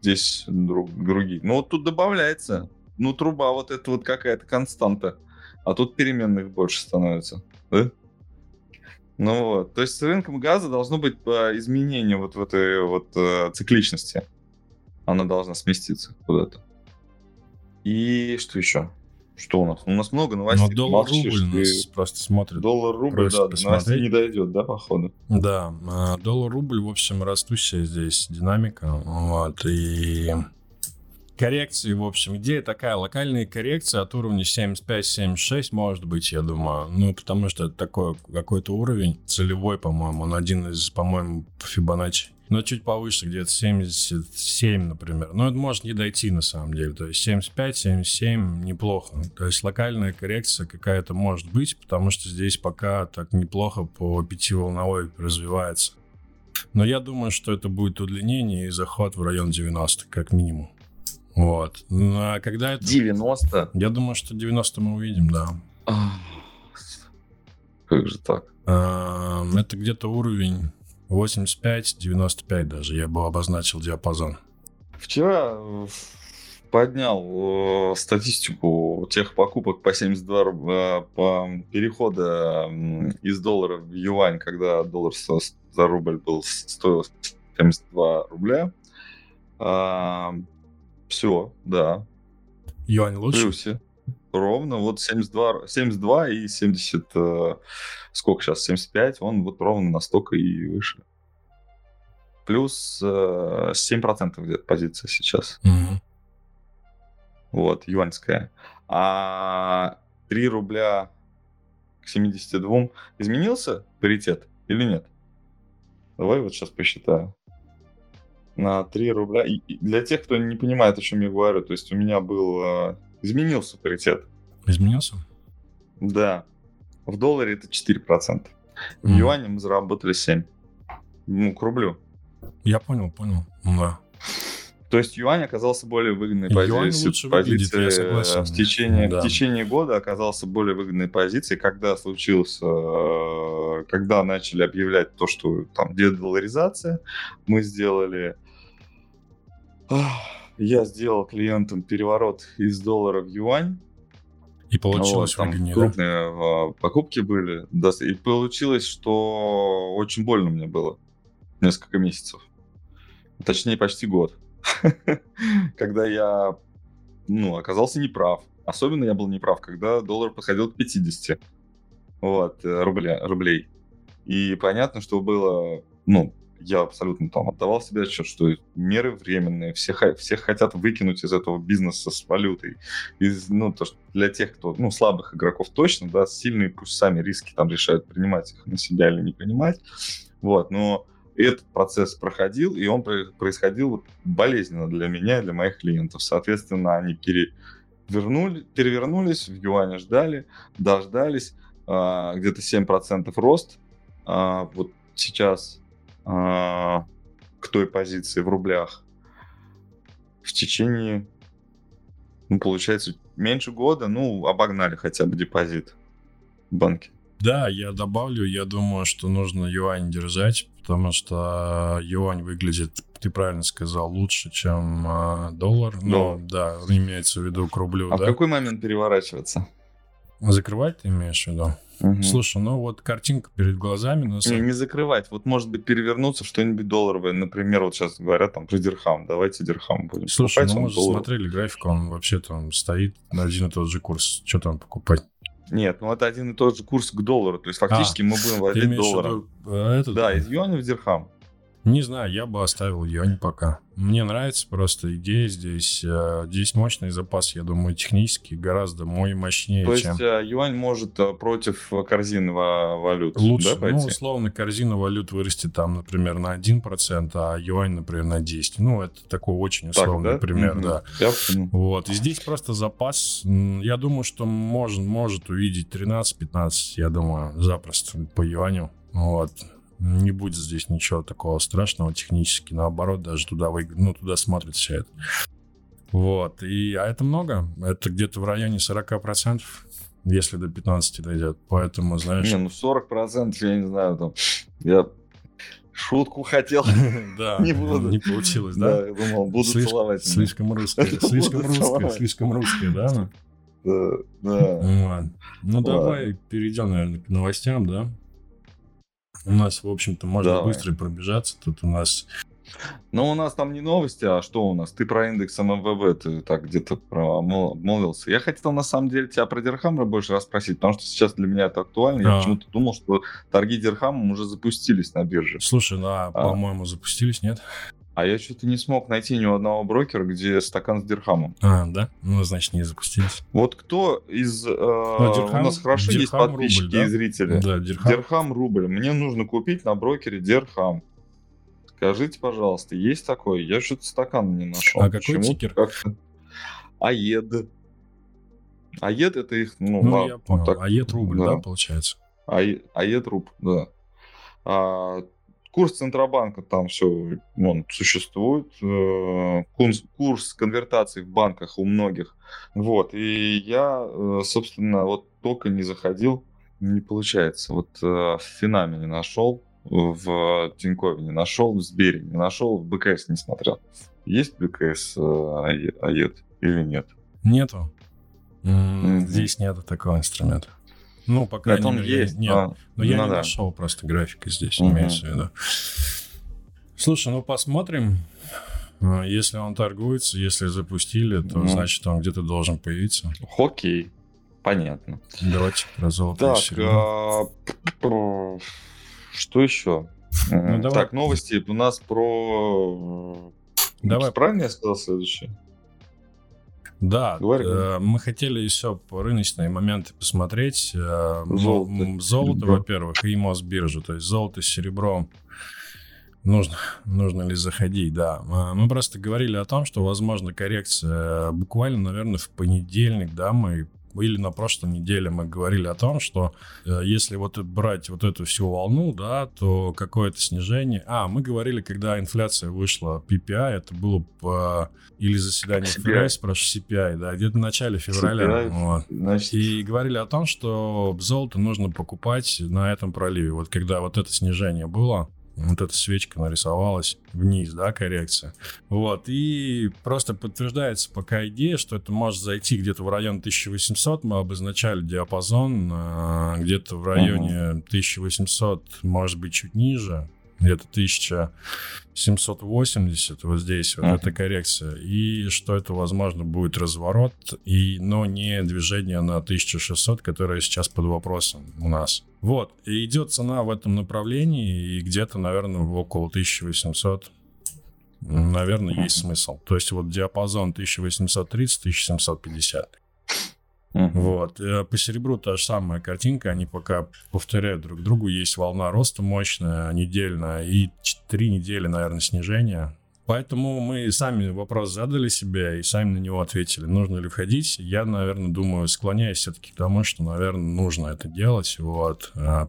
здесь друг, другие. Ну, вот тут добавляется. Ну, труба вот это вот какая-то константа. А тут переменных больше становится. Да? Ну вот, то есть с рынком газа должно быть э, изменение вот в этой вот э, цикличности. Она должна сместиться куда-то. И что еще? Что у нас? У нас много новостей. Ну, доллар-рубль нас просто смотрит. Доллар-рубль, да, до новостей не дойдет, да, походу? Да, а, доллар-рубль, в общем, растущая здесь динамика, вот, и коррекции, в общем, идея такая, локальные коррекции от уровня 75-76, может быть, я думаю, ну, потому что это такой какой-то уровень целевой, по-моему, он один из, по-моему, Фибоначчи но чуть повыше, где-то 77, например. Но это может не дойти на самом деле. То есть 75, 77 неплохо. То есть локальная коррекция какая-то может быть, потому что здесь пока так неплохо по пятиволновой развивается. Но я думаю, что это будет удлинение и заход в район 90, как минимум. Вот. Ну, а когда это... 90? Я думаю, что 90 мы увидим, да. Как же так? Это где-то уровень 85-95 даже, я бы обозначил диапазон. Вчера э, поднял э, статистику тех покупок по 72 э, по перехода из доллара в юань, когда доллар за рубль был стоил 72 рубля. А, все, да. Юань лучше? Плюсе. Ровно вот 72, 72 и 70, э, сколько сейчас, 75, он вот ровно настолько и выше. Плюс э, 7% где-то позиция сейчас. Угу. Вот, юаньская. А 3 рубля к 72 изменился паритет или нет? Давай вот сейчас посчитаю. На 3 рубля. И для тех, кто не понимает, о чем я говорю, то есть у меня был э, Изменился паритет. Изменился? Да. В долларе это 4%. В mm. юане мы заработали 7. Ну, к рублю. Я понял, понял. Да. То есть юань оказался более выгодной позицией. Позиция выглядит, согласен. В течение, да. в течение года оказался более выгодной позицией, когда случился, э, когда начали объявлять то, что там дедоларизация, мы сделали я сделал клиентам переворот из доллара в юань. И получилось вот, там крупные да? покупки были. Да, и получилось, что очень больно мне было несколько месяцев. Точнее, почти год. Когда я ну, оказался неправ. Особенно я был неправ, когда доллар подходил к 50 вот, э, рубля, рублей. И понятно, что было, ну, я абсолютно там отдавал себе отчет, что меры временные, все, всех хотят выкинуть из этого бизнеса с валютой. Из, ну, то, что для тех, кто, ну, слабых игроков точно, да, сильные пусть сами риски там решают, принимать их на себя или не принимать. Вот, но этот процесс проходил, и он происходил вот болезненно для меня и для моих клиентов. Соответственно, они перевернули, перевернулись, в юане ждали, дождались, а, где-то 7% рост. А, вот сейчас к той позиции в рублях в течение, ну, получается, меньше года, ну, обогнали хотя бы депозит в банке. Да, я добавлю, я думаю, что нужно юань держать, потому что юань выглядит, ты правильно сказал, лучше, чем э, доллар. Ну, да, имеется в виду к рублю. А да? в какой момент переворачиваться? Закрывать ты имеешь в виду? Угу. Слушай, ну вот картинка перед глазами. Но... Не, не закрывать. Вот может быть перевернуться что-нибудь долларовое. Например, вот сейчас говорят там про дирхам. Давайте дирхам будем Слушай, покупать, ну мы же смотрели график, он вообще там стоит на один и тот же курс. Что там покупать? Нет, ну это один и тот же курс к доллару. То есть фактически а, мы будем владеть долларом. Э, этот... Да, из юаня в дирхам. Не знаю, я бы оставил юань пока. Мне нравится просто идея здесь. Э, здесь мощный запас, я думаю, технически гораздо мой мощнее, То чем... есть э, юань может э, против корзины валют Лучше, да, пойти? ну, условно, корзина валют вырастет там, например, на 1%, а юань, например, на 10%. Ну, это такой очень условный так, да? пример, угу. да. Я вот, и здесь просто запас, я думаю, что может, может увидеть 13-15, я думаю, запросто по юаню. Вот не будет здесь ничего такого страшного технически. Наоборот, даже туда, вы, ну, туда смотрит все это. Вот. И, а это много. Это где-то в районе 40%, если до 15 дойдет. Поэтому, знаешь... Не, ну 40% я не знаю, там... Я шутку хотел. Да, не буду. Не получилось, да? Да, я думал, буду целовать. Слишком русское, слишком русское, слишком русское, да? Да, да. Ну давай перейдем, наверное, к новостям, да? У нас, в общем-то, можно Давай. быстро пробежаться. Тут у нас Но у нас там не новости, а что у нас? Ты про индекс МВБ, ты так где-то обмолвился. Я хотел на самом деле тебя про Дирхам больше расспросить, потому что сейчас для меня это актуально. Я А. почему-то думал, что торги Дирхамом уже запустились на бирже. Слушай, ну, а, по-моему, запустились, нет? А я что-то не смог найти ни у одного брокера, где стакан с Дирхамом. А, да? Ну, значит, не запустились. Вот кто из... э, Дирхам- у нас хорошо есть Дирхам подписчики рубль, да? и зрители. Да, Дирхам. Дирхам рубль. Мне нужно купить на брокере Дирхам. Скажите, пожалуйста, есть такой? Я что-то стакан не нашел. А какой Почему-то тикер? как-то- AED. АЕД это их, ну, Ну, ладно, я понял. так, а ед рубль, да. да, получается? АЕ- АЕД руб, да. А, курс Центробанка там все он существует. э, Курс, курс конвертации в банках у многих. Вот. И я, э, собственно, вот только не заходил, не получается. Вот э, в Финаме не нашел, в Тинькове не нашел, в Сбере не нашел, в БКС не смотрел. Есть БКС АЕ- АЕД или нет? Нету. Здесь нету такого инструмента. Ну, по Нет, крайней мере, есть. нет. а, Но я ну не да. нашел просто графика здесь, Мгм. имеется в виду. Слушай, ну посмотрим. А, Если он торгуется, если запустили, то Ну. значит он где-то должен появиться. Окей, понятно. Давайте про золото Так, а, что еще? Ну, давай. Так, новости у нас про... Давай. Правильно я сказал следующее? Да, говори, э, мы хотели еще по рыночные моменты посмотреть. Э, Золото, золото, во-первых, и Мосбиржу. То есть золото с серебром. Нужно, нужно ли заходить, да. А, Мы просто говорили о том, что возможно коррекция буквально, наверное, в понедельник, да, мы или на прошлой неделе мы говорили о том, что э, если вот брать вот эту всю волну, да, то какое-то снижение... А, мы говорили, когда инфляция вышла PPI, это было по... или заседание CPI. ФРС, прошу, CPI, да, где-то в начале февраля. CPI. вот. Значит, И говорили о том, что золото нужно покупать на этом проливе. Вот когда вот это снижение было, вот эта свечка нарисовалась вниз, да, коррекция. Вот, и просто подтверждается пока идея, что это может зайти где-то в район 1800, мы обозначали диапазон, э, где-то в районе 1800, может быть, чуть ниже, где-то 1780, вот здесь вот Мгм. эта коррекция, и что это, возможно, будет разворот, и, но не движение на 1600, которое сейчас под вопросом у нас. Вот, и идет цена в этом направлении, и где-то, наверное, около 1800 наверное, есть смысл. То есть вот диапазон 1830-1750. Мгм. Вот. Э, По серебру та же самая картинка. Они пока повторяют друг другу. Есть волна роста мощная, недельная, и три недели, наверное, снижения. Поэтому мы сами вопрос задали себе и сами на него ответили. Нужно ли входить? Я, наверное, думаю, склоняюсь все-таки к тому, что, наверное, нужно это делать. Вот. А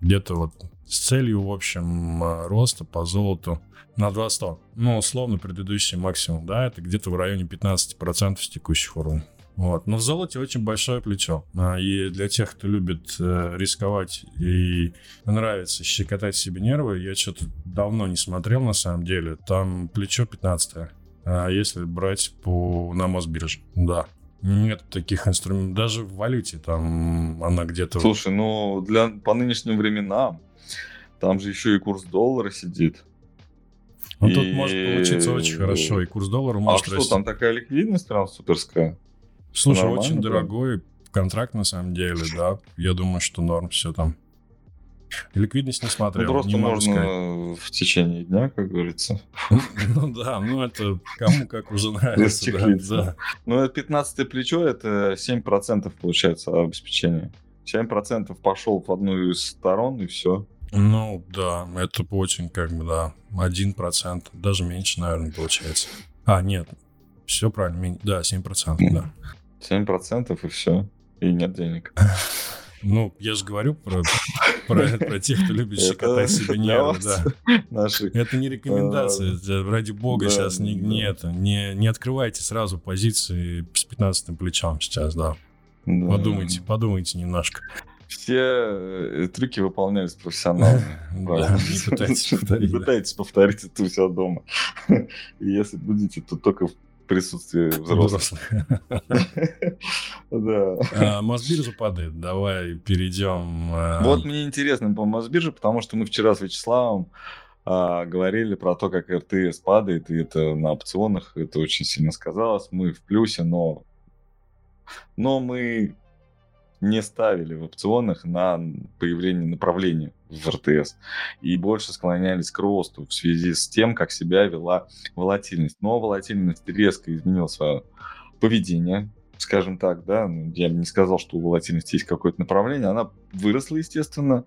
Где-то вот с целью, в общем, а, роста по золоту на 200. Ну, условно, предыдущий максимум, да, это где-то в районе 15% с текущих уровней. Вот. Но в золоте очень большое плечо. А, И для тех, кто любит э, рисковать и нравится щекотать себе нервы, я что-то давно не смотрел на самом деле. Там плечо 15 а если брать по на Мосбирже. Да. Нет таких инструментов. Даже в валюте там она где-то... Слушай, ну для, по нынешним временам там же еще и курс доллара сидит. Ну, тут и- может получиться очень хорошо. И курс доллара А может что, расти. там такая ликвидность прям суперская? Слушай, нормально очень дорогой контракт на самом деле, да. Я думаю, что норм все там. Ликвидность не Ну, смотрел, просто не можно сказать. в течение дня, как говорится. Ну да, ну это кому как уже нравится. Ну, это 15 плечо, это 7% получается обеспечение. 7% пошел в одну из сторон, и все. Ну да, это очень как бы, да, один процент, даже меньше, наверное, получается. А, нет, все правильно, да, 7%, да. 7% и все. И нет денег. Ну, я же говорю про, про, про тех, кто любит щекотать себе нервы, да. Наши. Это не рекомендация, это ради бога да, сейчас не, да. не это, не, не открывайте сразу позиции с 15 плечом сейчас, да. Да. Подумайте, подумайте немножко. Все э, трюки выполнялись. Да, Правильно. не пытайтесь повторить. Не пытайтесь повторить это у себя дома. Если будете, то только присутствии взрослых. Да. А, Мосбиржа падает. Давай перейдем. А, вот мне интересно по Мосбирже, потому что мы вчера с Вячеславом а, говорили про то, как РТС падает, и это на опционах, это очень сильно сказалось. Мы в плюсе, но, но мы не ставили в опционах на появление направления в РТС и больше склонялись к росту в связи с тем, как себя вела волатильность. Но волатильность резко изменила свое поведение, скажем так, да, ну, я не сказал, что у волатильности есть какое-то направление, она выросла, естественно,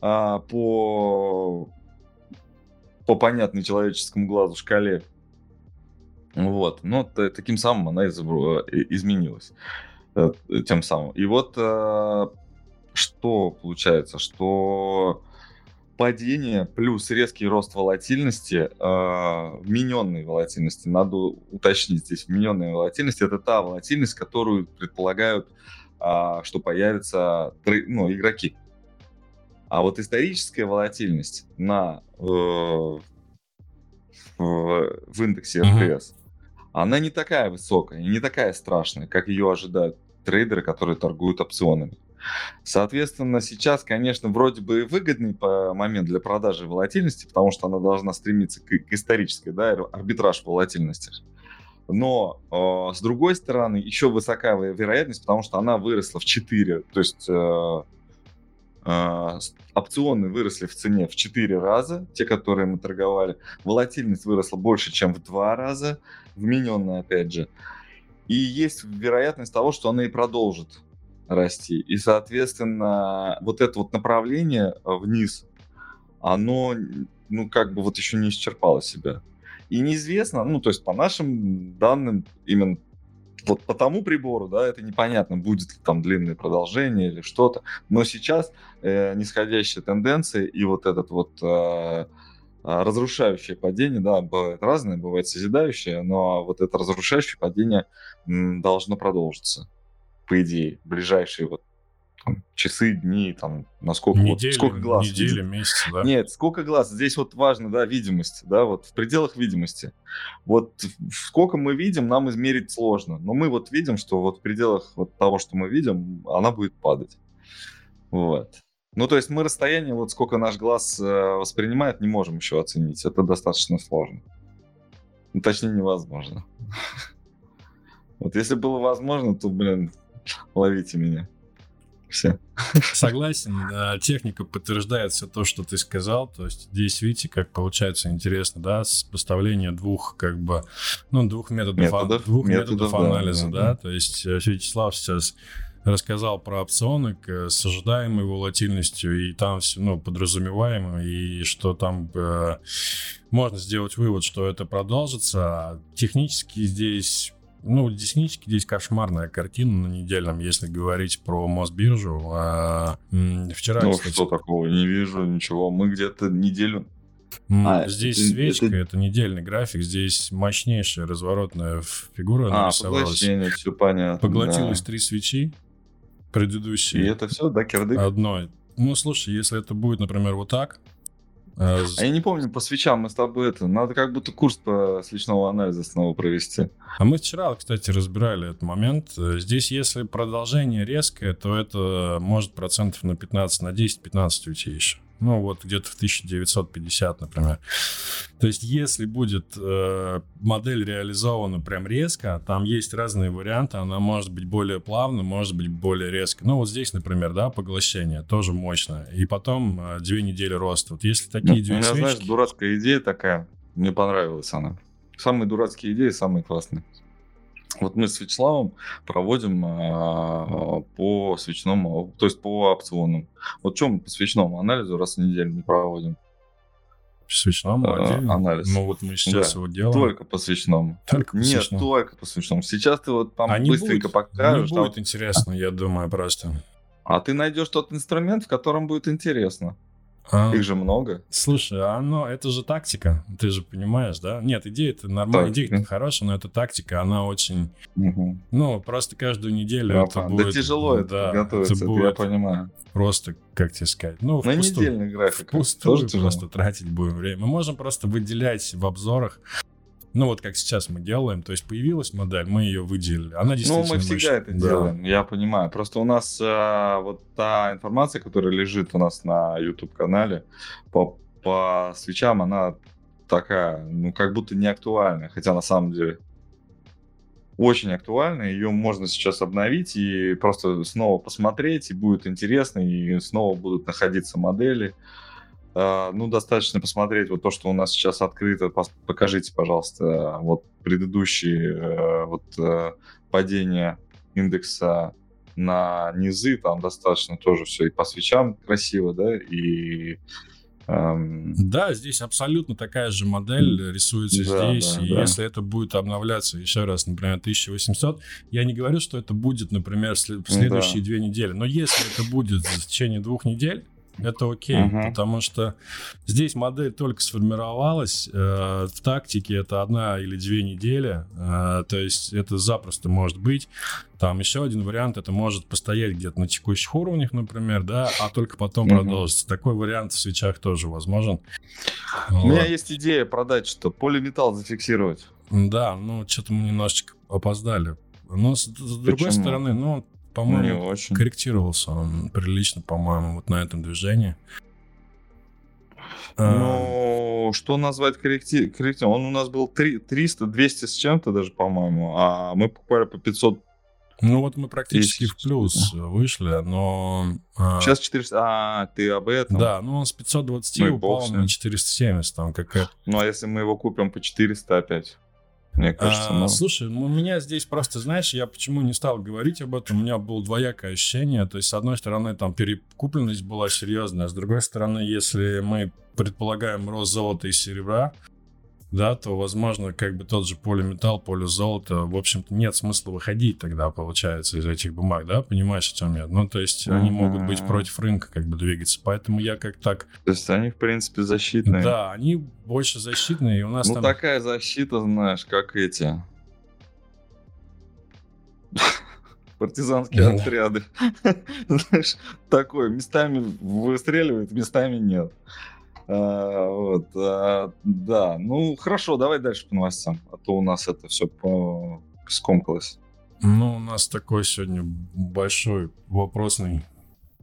а, по, по понятной человеческому глазу шкале, вот, но таким самым она изменилась. Э, тем самым. И вот э, что получается, что падение плюс резкий рост волатильности, э, вмененной волатильности, надо уточнить здесь, вмененная волатильность, это та волатильность, которую предполагают, э, что появятся ну, игроки. А вот историческая волатильность на, э, в, в индексе РТС, она не такая высокая не такая страшная, как ее ожидают трейдеры, которые торгуют опционами. Соответственно, сейчас, конечно, вроде бы выгодный по момент для продажи волатильности, потому что она должна стремиться к, к исторической, да, арбитраж волатильности. Но э, с другой стороны, еще высокая вероятность, потому что она выросла в 4, то есть э, э, опционы выросли в цене в 4 раза, те, которые мы торговали. Волатильность выросла больше, чем в 2 раза, вмененная опять же. И есть вероятность того, что она и продолжит расти. И, соответственно, вот это вот направление э, вниз, оно, ну, как бы вот еще не исчерпало себя. И неизвестно, ну, то есть по нашим данным, именно вот по тому прибору, да, это непонятно, будет ли там длинное продолжение или что-то. Но сейчас э, нисходящая тенденция и вот этот вот э, разрушающее падение, да, бывает разное, бывает созидающее, но вот это разрушающее падение должно продолжиться, по идее, ближайшие вот там, часы, дни, там, насколько недели, вот, сколько глаз. Недели, месяцы, да. Нет, сколько глаз. Здесь вот важно, да, видимость, да, вот в пределах видимости. Вот сколько мы видим, нам измерить сложно. Но мы вот видим, что вот в пределах вот того, что мы видим, она будет падать. Вот. Ну, то есть мы расстояние, вот сколько наш глаз э, воспринимает, не можем еще оценить. Это достаточно сложно. Ну, точнее, невозможно. Вот если было возможно, то, блин, ловите меня. Все. Согласен. Техника подтверждает все то, что ты сказал. То есть здесь, видите, как получается интересно, да, поставление двух, как бы, ну, двух методов, методов двух методов, методов анализа, да, да. да. То есть э, Вячеслав сейчас рассказал про опционы с ожидаемой волатильностью, и там все, ну, подразумеваемо, и что там э, можно сделать вывод, что это продолжится. Технически здесь ну, технически здесь кошмарная картина на недельном, если говорить про Мосбиржу. А, вчера, ну, кстати, что такого? Не вижу ничего. Мы где-то неделю а, здесь это, свечка, это... это недельный график, здесь мощнейшая разворотная фигура а, нарисовалась. все понятно. Поглотилось да. три свечи, предыдущие. И это все, да, кирдык? Одной. Ну, слушай, если это будет, например, вот так, а, а я не помню, по свечам мы с тобой это... Надо как будто курс по свечного анализа снова провести. А мы вчера, кстати, разбирали этот момент. Здесь, если продолжение резкое, то это может процентов на 15, на 10-15 уйти еще. Ну, вот где-то в 1950, например. То есть, если будет э, модель реализована прям резко, там есть разные варианты, она может быть более плавно, может быть более резко. Ну, вот здесь, например, да, поглощение тоже мощно. И потом э, две недели роста. Вот если такие ну, две меня, свечки... знаешь, дурацкая идея такая. Мне понравилась она. Самые дурацкие идеи, самые классные. Вот мы с Вячеславом проводим а, по свечному, то есть по опционам. Вот чем по свечному анализу раз в неделю мы проводим? По свечному а, анализ. Ну вот мы сейчас да. его делаем. Только по свечному. Только по Нет, свечному. только по свечному. Сейчас ты вот там а быстренько будет, покажешь. Не будет там... интересно, я думаю, просто. А ты найдешь тот инструмент, в котором будет интересно. А, Их же много. Слушай, а оно, это же тактика, ты же понимаешь, да? Нет, идея это нормальная, идея это хорошая, но это тактика, она очень... Угу. Ну, просто каждую неделю да, это да будет... Да тяжело это готовиться, это будет я понимаю. Просто, как тебе сказать, ну, На впустую, недельный график. Впустую Тоже просто тратить будем время. Мы можем просто выделять в обзорах Ну вот как сейчас мы делаем, то есть появилась модель, мы ее выделили. Она действительно Ну, мы всегда вышла. это Да. делаем, я понимаю. Просто у нас э, вот та информация, которая лежит у нас на YouTube-канале по, по свечам, она такая, ну, как будто не актуальная. Хотя на самом деле очень актуальна. Ее можно сейчас обновить и просто снова посмотреть, и будет интересно, и снова будут находиться модели. Ну, достаточно посмотреть вот то, что у нас сейчас открыто. Покажите, пожалуйста, вот предыдущие э, вот э, падения индекса на низы, там достаточно тоже все и по свечам красиво, да, и эм, Да, здесь абсолютно такая же модель рисуется Да, здесь. да, и да. если это будет обновляться еще раз, например, 1800, я не говорю, что это будет, например, в следующие две недели. Но если это будет в течение двух недель, это окей, Мгм. потому что здесь модель только сформировалась, э, в тактике это одна или две недели, э, то есть это запросто может быть. Там еще один вариант, это может постоять где-то на текущих уровнях, например, да, а только потом Мгм. продолжится. Такой вариант в свечах тоже возможен. у меня Вот. есть идея продать, что полиметалл зафиксировать. Да, ну, что-то мы немножечко опоздали. Но с, с другой Почему? стороны, ну, Не по-моему, очень. корректировался он прилично, по-моему, вот на этом движении. А, Ну, что назвать корректи... коррективом? Он у нас был три- 300, 200 с чем-то даже, по-моему, а мы покупали по 500. ну, вот мы практически в тысяч. плюс вышли, но... а, Сейчас 400. А, ты об этом? Да, ну он с 520 Ну и бог упал с на ним. 470, там какая-то Ну, а если мы его купим по 400 опять? Мне кажется, А. Слушай, ну, у меня здесь просто, знаешь, я почему не стал говорить об этом, у меня было двоякое ощущение, то есть, с одной стороны, там перекупленность была серьезная, а с другой стороны, если мы предполагаем рост золота и серебра, да, то, возможно, как бы тот же полиметалл, полизолото, в общем-то, нет смысла выходить тогда, получается, из этих бумаг, да, понимаешь, о чем я? Ну, то есть, они могут быть против рынка, как бы, двигаться, поэтому я как так, То есть они, в принципе, защитные. да, они больше защитные, и у нас Ну, там... такая защита, знаешь, как эти... Партизанские Ну. отряды. Знаешь, такое. Местами выстреливает, местами нет. А, вот, а, да, ну хорошо, давай дальше по новостям, а то у нас это все по... скомкалось. Ну, у нас такой сегодня большой вопросный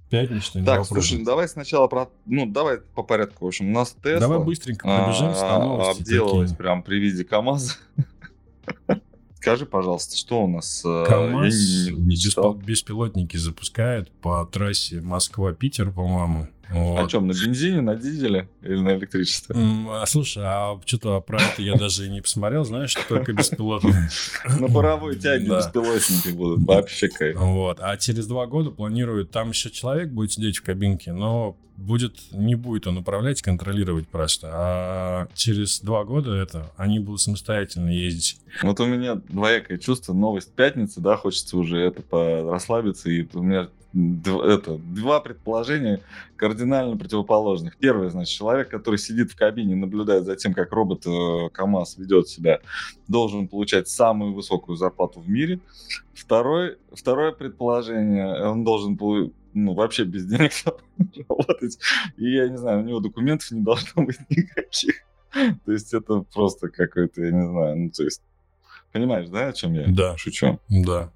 пятничный. Так, вопросный. слушай, давай сначала про... Ну, давай по порядку. В общем, у нас Тесла Давай быстренько пробежимся на новости. обделалась такие. прям при виде КамАЗа. Скажи, пожалуйста, что у нас? э, КамАЗ не- не беспилотники запускает по трассе Москва-Питер, по-моему. Вот. чем, на бензине, на дизеле или на электричестве? А, слушай, а что-то про это я даже и не посмотрел, знаешь, только беспилотные. На паровой тяге беспилотники будут. Вообще кайф. Вот. А через два года планируют, там еще человек будет сидеть в кабинке, но будет, не будет он управлять, контролировать просто. А через два года это они будут самостоятельно ездить. Вот у меня двоякое чувство. Новость пятницы, да, хочется уже это расслабиться. И у меня это, два предположения кардинально противоположных. Первое, значит, человек, который сидит в кабине и наблюдает за тем, как робот э, КАМАЗ ведет себя, должен получать самую высокую зарплату в мире. Второе, второе предположение, он должен ну, вообще без денег работать. И я не знаю, у него документов не должно быть никаких. То есть это просто какой-то, я не знаю, ну, то есть, понимаешь, да, о чем я Да. шучу? Да.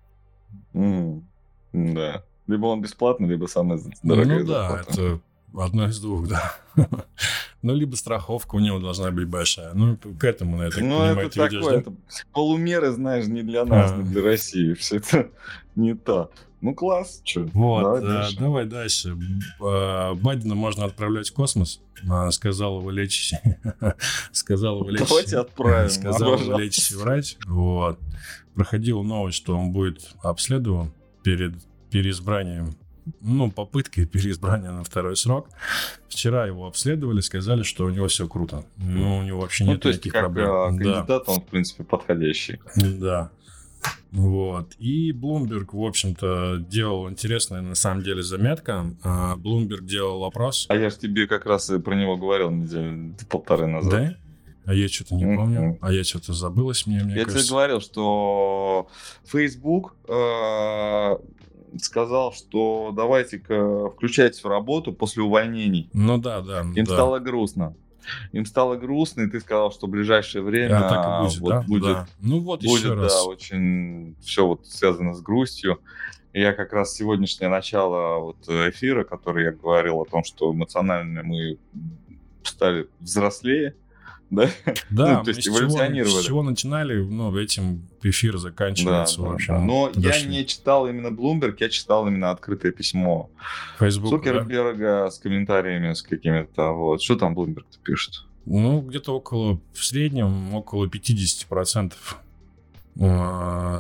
М, Да. Либо он бесплатный, либо самая з- дорогая ну да, это одно из двух, да. ну, либо страховка у него должна быть большая. Ну, к этому, я так ну, понимаю, это такое, да? это полумеры, знаешь, не для нас, А. не для России. Все это не то. Ну, класс, что? Вот, э, давай дальше. Э, Байдена можно отправлять в космос, а, сказал его лечащий. сказал его лечащий. Давайте отправим. Сказал его лечащий врач. Вот. Проходила новость, что он будет обследован перед переизбранием ну, попыткой переизбрания на второй срок. Вчера его обследовали, сказали, что у него все круто. Ну, у него вообще Ну, нет то есть, никаких как проблем. а, Да. кандидат, он, в принципе, подходящий. Да. Вот. И Bloomberg, в общем-то, делал интересная, на самом деле, заметка. А, Bloomberg делал опрос. А я же тебе как раз и про него говорил недели полторы назад. Да? А я что-то не помню. А я что-то забылось мне, мне Я кажется. тебе говорил, что Facebook э, сказал, что давайте-ка включайтесь в работу после увольнений. Ну да, да. Им да. стало грустно. им стало грустно, и ты сказал, что в ближайшее время а, так и будет, вот да? будет, да. Ну вот будет еще да, очень все вот связано с грустью. И я как раз сегодняшнее начало вот эфира, который я говорил о том, что эмоционально мы стали взрослее, да? Да, ну, то есть с чего-. С чего начинали, ну, этим эфир заканчивается, Да, в да, да. Но я подошли. не читал именно Bloomberg, я читал именно открытое письмо Facebook, да? Цукерберга с комментариями, с какими-то, вот. Что там Bloomberg пишет? Ну, где-то около, в среднем, около 50%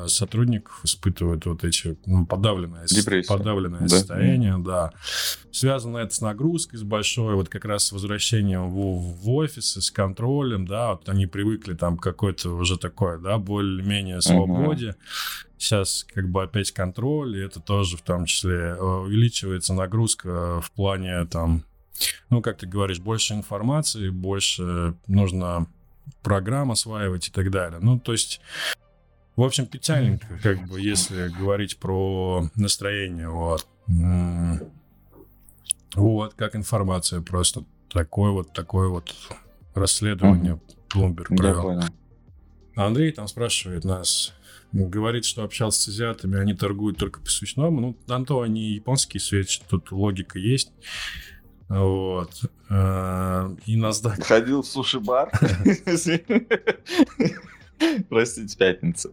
сотрудников испытывают вот эти ну, подавленное, Депрессию. подавленное Да. состояние, да. Связано это с нагрузкой, с большой, вот как раз с возвращением в, в офисы, с контролем, да, вот они привыкли там к какой-то уже такой, да, более-менее свободе. Сейчас как бы опять контроль, и это тоже в том числе э, увеличивается нагрузка в плане там, ну, как ты говоришь, больше информации, больше нужно программ осваивать и так далее. Ну, то есть, в общем, печальненько, как бы, если говорить про настроение, вот. Вот, как информация просто. Такое вот, такое вот расследование Bloomberg Я провел. Андрей там спрашивает нас, говорит, что общался с азиатами, они торгуют только по свечному. Ну, на то они японские свечи, тут логика есть. Вот. Э, И NASDAQ. Ходил в суши-бар. Простите, пятница.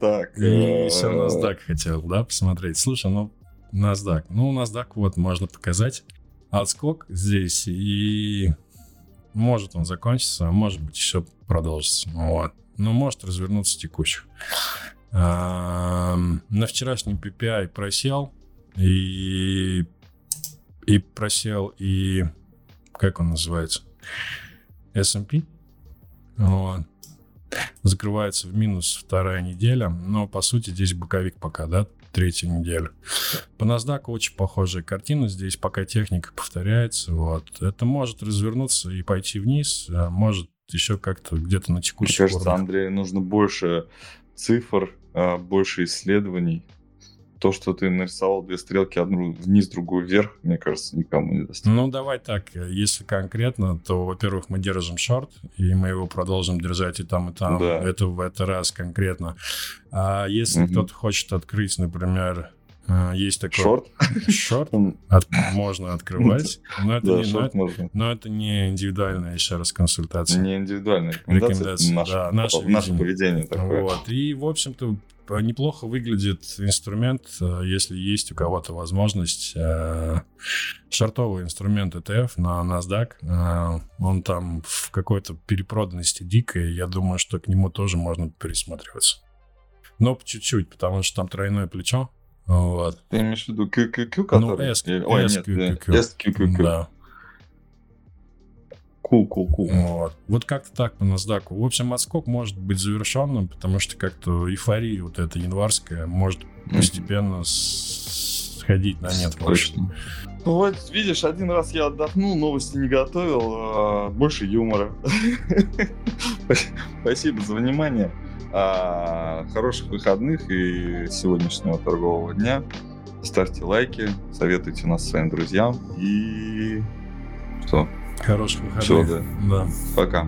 Так. И э, все NASDAQ хотел, да, посмотреть. Слушай, ну, NASDAQ. Ну, NASDAQ вот можно показать. Отскок здесь, и может он закончиться, а может быть еще продолжится. Вот. Но может развернуться текущих. На вчерашнем PPI просел, и, и просел, и как он называется? S&P. Вот. Закрывается в минус вторая неделя, но по сути здесь боковик пока, да, третья неделя. По NASDAQ очень похожая картина здесь, пока техника повторяется, вот. Это может развернуться и пойти вниз, а может еще как-то где-то на Мне текущих кажется, уровнях. Андрею нужно больше цифр, а, больше исследований. То, что ты нарисовал две стрелки, одну вниз, другую вверх, мне кажется, никому не даст. Ну, давай так, если конкретно, то, во-первых, мы держим шорт, и мы его продолжим держать и там, и там. Да. Это в это раз конкретно. А если Мгм. кто-то хочет открыть, например, э, есть такой Шорт? шорт, от- можно открывать, но это, Да, не, но, можно. но это не индивидуальная еще раз консультация. Не индивидуальная рекомендация, Рекомендация, наше, да, наше наше поведение такое. Вот. И, в общем-то, неплохо выглядит инструмент, э, если есть у кого-то возможность. э, Шортовый инструмент ETF на NASDAQ. э, Он там в какой-то перепроданности дикой. Я думаю, что к нему тоже можно присматриваться. Но по чуть-чуть, потому что там тройное плечо. Вот. Ты имеешь в виду QQQ, Ну, который? S- Или- Ой, нет, SQQQ. э, SQQQ. Да. Cool, cool, cool. Вот. вот как-то так по NASDAQ. В общем, отскок может быть завершенным, потому что как-то эйфория вот эта январская может постепенно сходить на нет. Точно. Ну вот, видишь, один раз я отдохнул, новости не готовил, а, больше юмора. Спасибо за внимание. А, Хороших выходных и сегодняшнего торгового дня. Ставьте лайки, советуйте нас своим друзьям. И что? Хороших выходных. Всё, да. да. Пока.